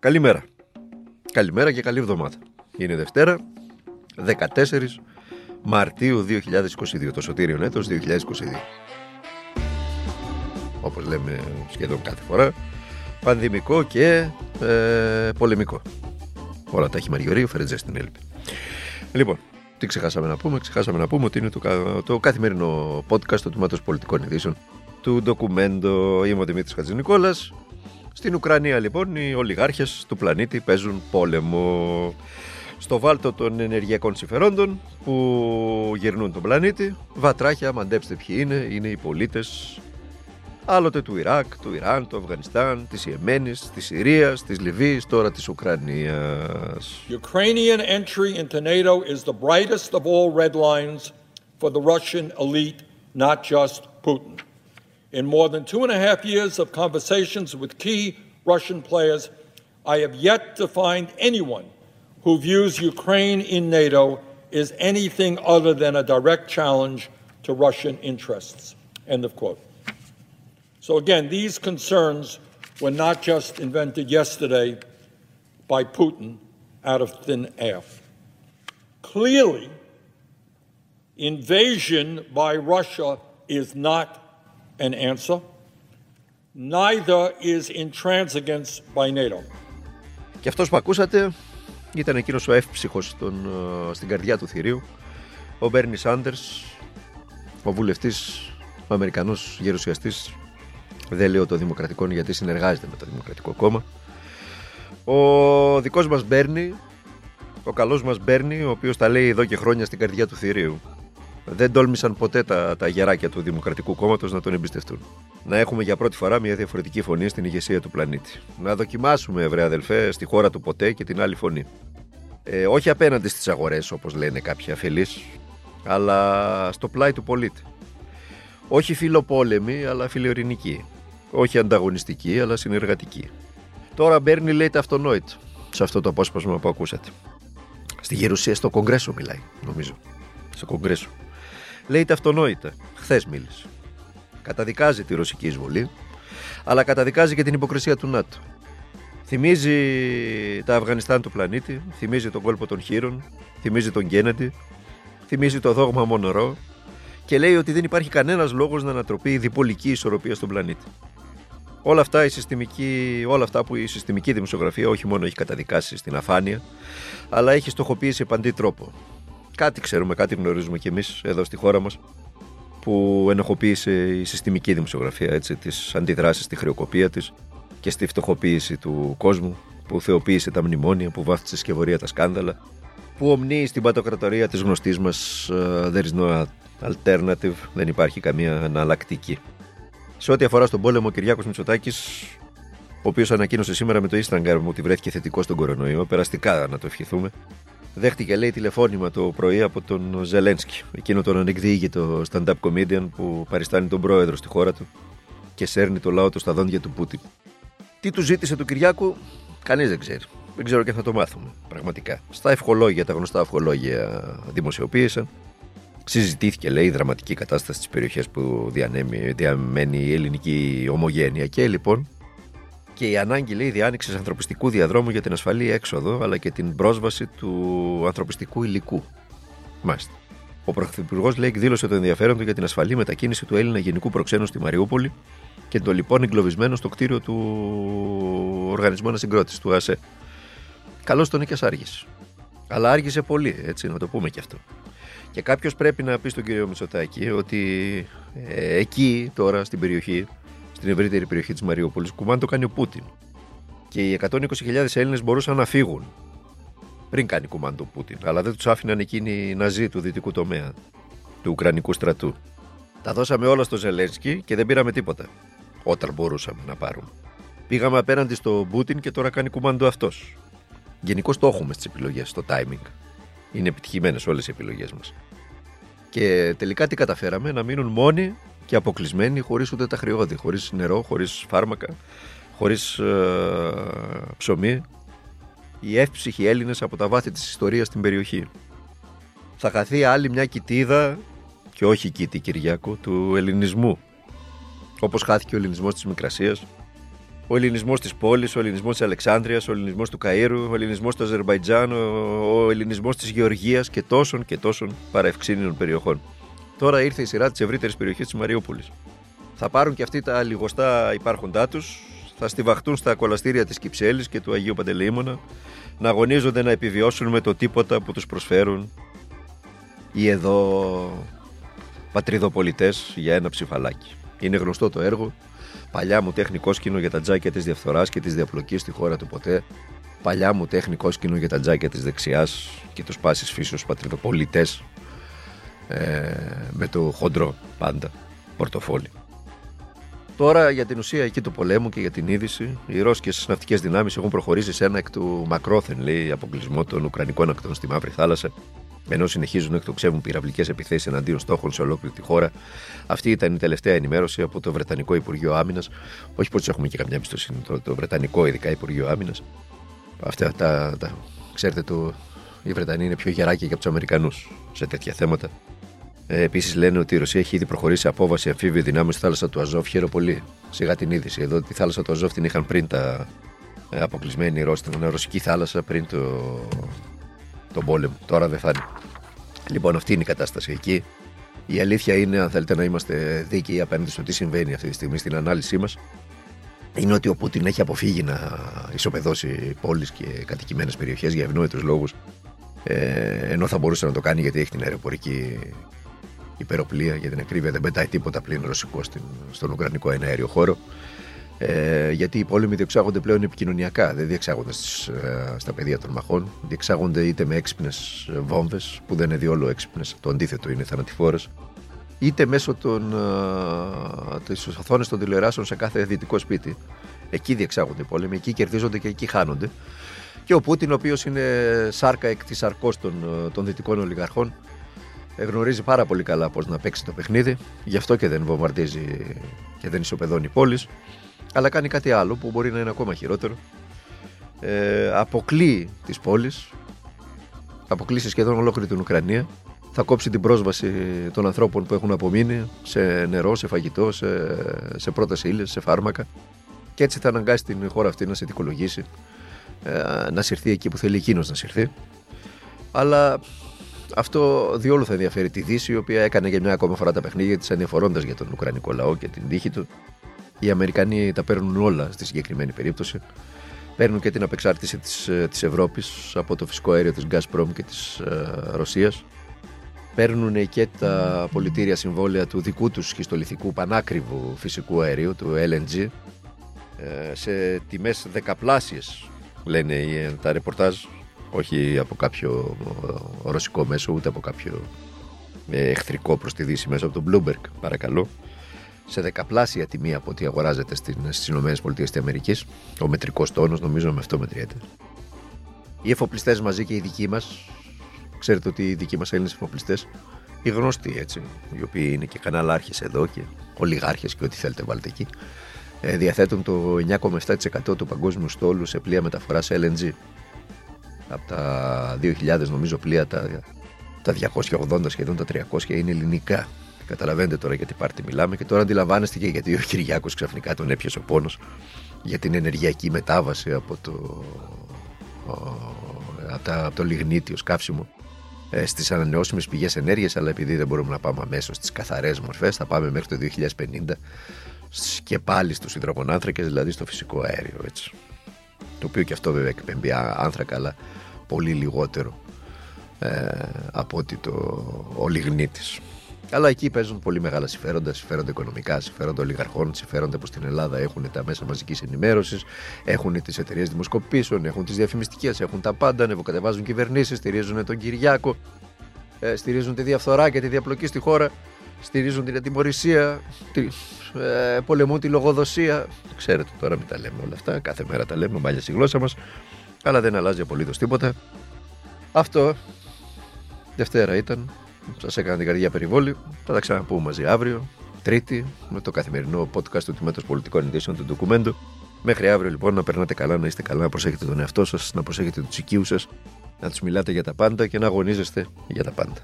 Καλημέρα. Καλημέρα και καλή εβδομάδα. Είναι Δευτέρα, 14 Μαρτίου 2022, το σωτήριο έτος 2022. Όπως λέμε σχεδόν κάθε φορά, πανδημικό και ε, πολεμικό. Όλα τα έχει Μαριωρή, ο Φερετζές στην έλπη. Λοιπόν, τι ξεχάσαμε να πούμε, ξεχάσαμε να πούμε ότι είναι το, το καθημερινό podcast του Τμήματος Πολιτικών Ειδήσεων του ντοκουμέντο. Είμαι ο Δημήτρης Χατζηνικόλας στην Ουκρανία λοιπόν οι ολιγάρχες του πλανήτη παίζουν πόλεμο στο βάλτο των ενεργειακών συμφερόντων που γυρνούν τον πλανήτη. Βατράχια, μαντέψτε ποιοι είναι, είναι οι πολίτες άλλοτε του Ιράκ, του Ιράν, του Αφγανιστάν, της Ιεμένης, της Συρίας, της Λιβύης, τώρα της Ουκρανίας. Ukrainian entry into NATO is the brightest of all red lines for the Russian elite, not just Putin. In more than two and a half years of conversations with key Russian players, I have yet to find anyone who views Ukraine in NATO as anything other than a direct challenge to Russian interests. End of quote. So, again, these concerns were not just invented yesterday by Putin out of thin air. Clearly, invasion by Russia is not an answer. Neither is intransigence by NATO. Και αυτός που ακούσατε ήταν εκείνος ο εύψυχος τον, ε, στην καρδιά του θηρίου, ο Μπέρνι Σάντερς, ο βουλευτής, ο Αμερικανός γερουσιαστής, δεν λέω το Δημοκρατικό γιατί συνεργάζεται με το Δημοκρατικό Κόμμα. Ο δικός μας Μπέρνι, ο καλός μας Μπέρνι, ο οποίος τα λέει εδώ και χρόνια στην καρδιά του θηρίου δεν τόλμησαν ποτέ τα, τα γεράκια του Δημοκρατικού Κόμματος να τον εμπιστευτούν. Να έχουμε για πρώτη φορά μια διαφορετική φωνή στην ηγεσία του πλανήτη. Να δοκιμάσουμε, ευρέα αδελφέ, στη χώρα του ποτέ και την άλλη φωνή. Ε, όχι απέναντι στις αγορές, όπως λένε κάποιοι αφελείς, αλλά στο πλάι του πολίτη. Όχι φιλοπόλεμη, αλλά φιλιορινική. Όχι ανταγωνιστική, αλλά συνεργατική. Τώρα Μπέρνι λέει τα αυτονόητο σε αυτό το απόσπασμα που ακούσατε. Στη γερουσία, στο Κογκρέσο μιλάει, νομίζω. Στο Κογκρέσο λέει τα αυτονόητα. Χθες μίλησε. Καταδικάζει τη ρωσική εισβολή, αλλά καταδικάζει και την υποκρισία του ΝΑΤΟ. Θυμίζει τα Αφγανιστάν του πλανήτη, θυμίζει τον κόλπο των χείρων, θυμίζει τον Κέννεντι, θυμίζει το δόγμα Μονορό και λέει ότι δεν υπάρχει κανένας λόγος να ανατροπεί η διπολική ισορροπία στον πλανήτη. Όλα αυτά, η συστημική, όλα αυτά που η συστημική δημοσιογραφία όχι μόνο έχει καταδικάσει στην αφάνεια, αλλά έχει στοχοποιήσει επαντή τρόπο κάτι ξέρουμε, κάτι γνωρίζουμε κι εμείς εδώ στη χώρα μας που ενοχοποίησε η συστημική δημοσιογραφία, έτσι, τις αντιδράσεις στη χρεοκοπία της και στη φτωχοποίηση του κόσμου, που θεοποίησε τα μνημόνια, που βάφτισε σκευωρία τα σκάνδαλα, που ομνύει στην πατοκρατορία της γνωστής μας uh, there is no alternative, δεν υπάρχει καμία αναλλακτική. Σε ό,τι αφορά στον πόλεμο, ο Κυριάκος Μητσοτάκης, ο οποίος ανακοίνωσε σήμερα με το Instagram ότι βρέθηκε θετικό στον κορονοϊό, περαστικά να το ευχηθούμε, Δέχτηκε, λέει, τηλεφώνημα το πρωί από τον Ζελένσκι, εκείνο τον ανεκδίγητο stand-up comedian που παριστάνει τον πρόεδρο στη χώρα του και σέρνει το λαό του στα δόντια του Πούτιν. Τι του ζήτησε του Κυριάκου, κανείς δεν ξέρει. Δεν ξέρω και θα το μάθουμε, πραγματικά. Στα ευχολόγια, τα γνωστά ευχολόγια δημοσιοποίησαν. Συζητήθηκε, λέει, η δραματική κατάσταση τη περιοχή που διανέμει, διαμένει η ελληνική ομογένεια. Και λοιπόν, και η ανάγκη λέει διάνοιξης ανθρωπιστικού διαδρόμου για την ασφαλή έξοδο αλλά και την πρόσβαση του ανθρωπιστικού υλικού. Μάλιστα. Ο Πρωθυπουργός λέει εκδήλωσε το ενδιαφέρον του για την ασφαλή μετακίνηση του Έλληνα γενικού προξένου στη Μαριούπολη και το λοιπόν εγκλωβισμένο στο κτίριο του Οργανισμού Ανασυγκρότησης του ΑΣΕ. Καλώς τον και άργησε. Αλλά άργησε πολύ, έτσι να το πούμε και αυτό. Και κάποιος πρέπει να πει στον κύριο Μητσοτάκη ότι ε, εκεί τώρα στην περιοχή στην ευρύτερη περιοχή της Μαριούπολης, κουμάν το κάνει ο Πούτιν. Και οι 120.000 Έλληνες μπορούσαν να φύγουν πριν κάνει κουμάν το Πούτιν. Αλλά δεν τους άφηναν εκείνοι οι Ναζί του δυτικού τομέα του Ουκρανικού στρατού. Τα δώσαμε όλα στο Ζελένσκι και δεν πήραμε τίποτα. Όταν μπορούσαμε να πάρουμε. Πήγαμε απέναντι στο Πούτιν και τώρα κάνει κουμάντο αυτός. Γενικώς το έχουμε στις επιλογές, στο timing. Είναι επιτυχημένες όλες οι επιλογές μας. Και τελικά τι καταφέραμε, να μείνουν μόνοι και αποκλεισμένοι χωρίς ούτε τα χρειώδη, χωρίς νερό, χωρίς φάρμακα, χωρίς ε, ψωμί. Οι εύψυχοι Έλληνες από τα βάθη της ιστορίας στην περιοχή. Θα χαθεί άλλη μια κοιτίδα, και όχι κήτη Κυριάκου, του ελληνισμού. Όπως χάθηκε ο ελληνισμός της Μικρασίας, ο ελληνισμός της πόλης, ο ελληνισμός της Αλεξάνδρειας, ο ελληνισμός του Καΐρου, ο ελληνισμός του Αζερβαϊτζάν, ο ελληνισμός της Γεωργίας και τόσων και τόσων παραευξήνιων περιοχών. Τώρα ήρθε η σειρά της ευρύτερης περιοχής της Μαριούπολης. Θα πάρουν και αυτοί τα λιγοστά υπάρχοντά τους, θα στιβαχτούν στα κολαστήρια της Κυψέλης και του Αγίου Παντελεήμονα, να αγωνίζονται να επιβιώσουν με το τίποτα που τους προσφέρουν οι εδώ πατριδοπολιτές για ένα ψηφαλάκι. Είναι γνωστό το έργο. Παλιά μου τέχνη σκηνό για τα τζάκια της διαφθοράς και της διαπλοκής στη χώρα του ποτέ. Παλιά μου τέχνη σκηνό για τα τζάκια της δεξιάς και τους πάσης φύσεως πατριδοπολιτές. Ε, με το χοντρό πάντα πορτοφόλι. Τώρα για την ουσία εκεί του πολέμου και για την είδηση, οι Ρώσικες ναυτικέ δυνάμεις έχουν προχωρήσει σε ένα εκ του μακρόθεν λέει, αποκλεισμό των Ουκρανικών ακτών στη Μαύρη Θάλασσα ενώ συνεχίζουν να εκτοξεύουν πυραυλικές επιθέσεις εναντίον στόχων σε ολόκληρη τη χώρα. Αυτή ήταν η τελευταία ενημέρωση από το Βρετανικό Υπουργείο Άμυνας. Όχι πως έχουμε και καμιά εμπιστοσύνη, το, το Βρετανικό ειδικά Υπουργείο Άμυνας. Αυτά τα, τα, ξέρετε, το, οι Βρετανοί είναι πιο γεράκια και από τους Αμερικανούς σε τέτοια θέματα. Ε, Επίσης λένε ότι η Ρωσία έχει ήδη προχωρήσει σε απόβαση αμφίβιου δυνάμει στη θάλασσα του Αζόφ. Χαίρομαι πολύ. Σιγά την είδηση. Εδώ τη θάλασσα του Αζόφ την είχαν πριν τα ε, αποκλεισμένη Ρώσοι, ρωσική θάλασσα πριν το, τον πόλεμο. Τώρα δεν θα είναι. Λοιπόν, αυτή είναι η κατάσταση εκεί. Η αλήθεια είναι, αν θέλετε να είμαστε δίκαιοι απέναντι στο τι συμβαίνει αυτή τη στιγμή στην ανάλυση μας, είναι ότι ο Πούτιν έχει αποφύγει να ισοπεδώσει πόλεις και κατοικημένες περιοχές για ευνόητους λόγους. Ε, ενώ θα μπορούσε να το κάνει γιατί έχει την αεροπορική υπεροπλία. Για την ακρίβεια δεν πετάει τίποτα πλήν ρωσικό στον Ουκρανικό εναέριο χώρο. Ε, γιατί οι πόλεμοι διεξάγονται πλέον επικοινωνιακά, δεν διεξάγονται στις, ε, στα πεδία των μαχών. Διεξάγονται είτε με έξυπνες βόμβες, που δεν είναι διόλου έξυπνες, το αντίθετο είναι θανατηφόρες, είτε μέσω των, ε, οθόνε των τηλεοράσεων σε κάθε δυτικό σπίτι. Εκεί διεξάγονται οι πόλεμοι, εκεί κερδίζονται και εκεί χάνονται. Και ο Πούτιν, ο οποίος είναι σάρκα εκ της αρκό των, ε, των δυτικών ολιγαρχών, ε, γνωρίζει πάρα πολύ καλά πώς να παίξει το παιχνίδι. Γι' αυτό και δεν βομβαρδίζει και δεν ισοπεδώνει πόλεις αλλά κάνει κάτι άλλο που μπορεί να είναι ακόμα χειρότερο. Ε, αποκλείει τις πόλεις, αποκλείσει σχεδόν ολόκληρη την Ουκρανία, θα κόψει την πρόσβαση των ανθρώπων που έχουν απομείνει σε νερό, σε φαγητό, σε, σε πρώτες ύλες, σε φάρμακα και έτσι θα αναγκάσει την χώρα αυτή να σε δικολογήσει, ε, να συρθεί εκεί που θέλει εκείνος να συρθεί. Αλλά αυτό διόλου θα ενδιαφέρει τη Δύση, η οποία έκανε για μια ακόμα φορά τα παιχνίδια της, ανεφορώντας για τον Ουκρανικό λαό και την τύχη του. Οι Αμερικανοί τα παίρνουν όλα στη συγκεκριμένη περίπτωση. Παίρνουν και την απεξάρτηση της, ε, της Ευρώπης από το φυσικό αέριο της Gazprom και της ε, Ρωσίας. Παίρνουν και τα πολιτήρια συμβόλαια του δικού τους σχιστολιθικού πανάκριβου φυσικού αερίου, του LNG, ε, σε τιμές δεκαπλάσιες, λένε ε, τα ρεπορτάζ, όχι από κάποιο ρωσικό μέσο, ούτε από κάποιο εχθρικό προς τη Δύση μέσω από τον Bloomberg, παρακαλώ σε δεκαπλάσια τιμή από ό,τι αγοράζεται στις ΗΠΑ. Ο μετρικός τόνος νομίζω με αυτό μετριέται. Οι εφοπλιστές μαζί και οι δικοί μας, ξέρετε ότι οι δικοί μας Έλληνες εφοπλιστές, οι γνωστοί έτσι, οι οποίοι είναι και καναλάρχες εδώ και ολιγάρχες και ό,τι θέλετε βάλτε εκεί, ε, διαθέτουν το 9,7% του παγκόσμιου στόλου σε πλοία μεταφοράς LNG. Από τα 2.000 νομίζω πλοία τα, τα 280 σχεδόν τα 300 είναι ελληνικά. Καταλαβαίνετε τώρα γιατί πάρτι μιλάμε και τώρα αντιλαμβάνεστε και γιατί ο Κυριάκος ξαφνικά τον έπιασε ο πόνος για την ενεργειακή μετάβαση από το, από το λιγνίτι ω καύσιμο ε, στις ανανεώσιμες πηγές ενέργειας. Αλλά επειδή δεν μπορούμε να πάμε αμέσως στις καθαρές μορφές, θα πάμε μέχρι το 2050 και πάλι στους υδρογονάνθρακες, δηλαδή στο φυσικό αέριο. Έτσι. Το οποίο και αυτό βέβαια εκπέμπει άνθρακα, αλλά πολύ λιγότερο ε, από ότι το, ο λιγνίτης. Αλλά εκεί παίζουν πολύ μεγάλα συμφέροντα, συμφέροντα οικονομικά, συμφέροντα ολιγαρχών, συμφέροντα που στην Ελλάδα έχουν τα μέσα μαζικής ενημέρωσης, έχουν τις εταιρείες δημοσκοπήσεων, έχουν τις διαφημιστικές, έχουν τα πάντα, ανεβοκατεβάζουν κυβερνήσεις, στηρίζουν τον Κυριάκο, ε, στηρίζουν τη διαφθορά και τη διαπλοκή στη χώρα, στηρίζουν την ατιμορρησία, τη, ε, πολεμούν τη λογοδοσία. Ξέρετε τώρα μην τα λέμε όλα αυτά, κάθε μέρα τα λέμε, μάλια στη γλώσσα μας, αλλά δεν αλλάζει απολύτως τίποτα. Αυτό Δευτέρα ήταν, Σας έκανα την καρδιά περιβόλη. Θα τα ξαναπούμε μαζί αύριο, Τρίτη, με το καθημερινό podcast του Τμήματος Πολιτικών Ειδήσεων του Ντοκουμέντου. Μέχρι αύριο λοιπόν να περνάτε καλά, να είστε καλά, να προσέχετε τον εαυτό σας, να προσέχετε τους οικείους σας, να τους μιλάτε για τα πάντα και να αγωνίζεστε για τα πάντα.